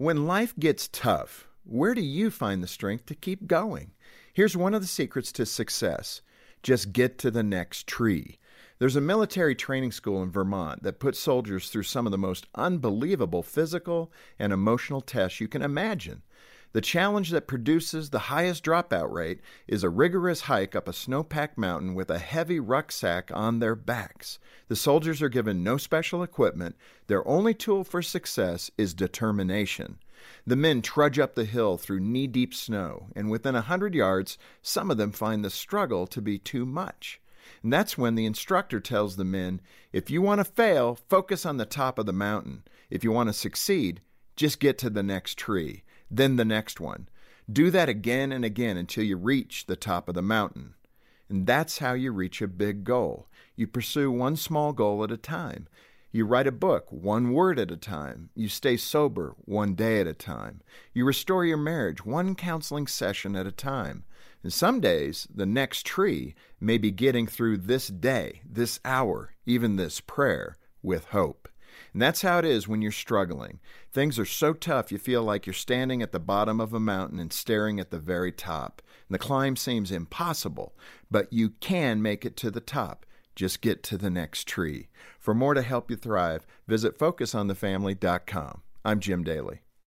When life gets tough, where do you find the strength to keep going? Here's one of the secrets to success just get to the next tree. There's a military training school in Vermont that puts soldiers through some of the most unbelievable physical and emotional tests you can imagine. The challenge that produces the highest dropout rate is a rigorous hike up a snow-packed mountain with a heavy rucksack on their backs. The soldiers are given no special equipment. Their only tool for success is determination. The men trudge up the hill through knee deep snow, and within a hundred yards, some of them find the struggle to be too much. And that's when the instructor tells the men if you want to fail, focus on the top of the mountain. If you want to succeed, just get to the next tree, then the next one. Do that again and again until you reach the top of the mountain. And that's how you reach a big goal. You pursue one small goal at a time. You write a book one word at a time. You stay sober one day at a time. You restore your marriage one counseling session at a time. And some days, the next tree may be getting through this day, this hour, even this prayer with hope. And that's how it is when you're struggling. Things are so tough you feel like you're standing at the bottom of a mountain and staring at the very top. And the climb seems impossible, but you can make it to the top. Just get to the next tree. For more to help you thrive, visit FocusOnTheFamily.com. I'm Jim Daly.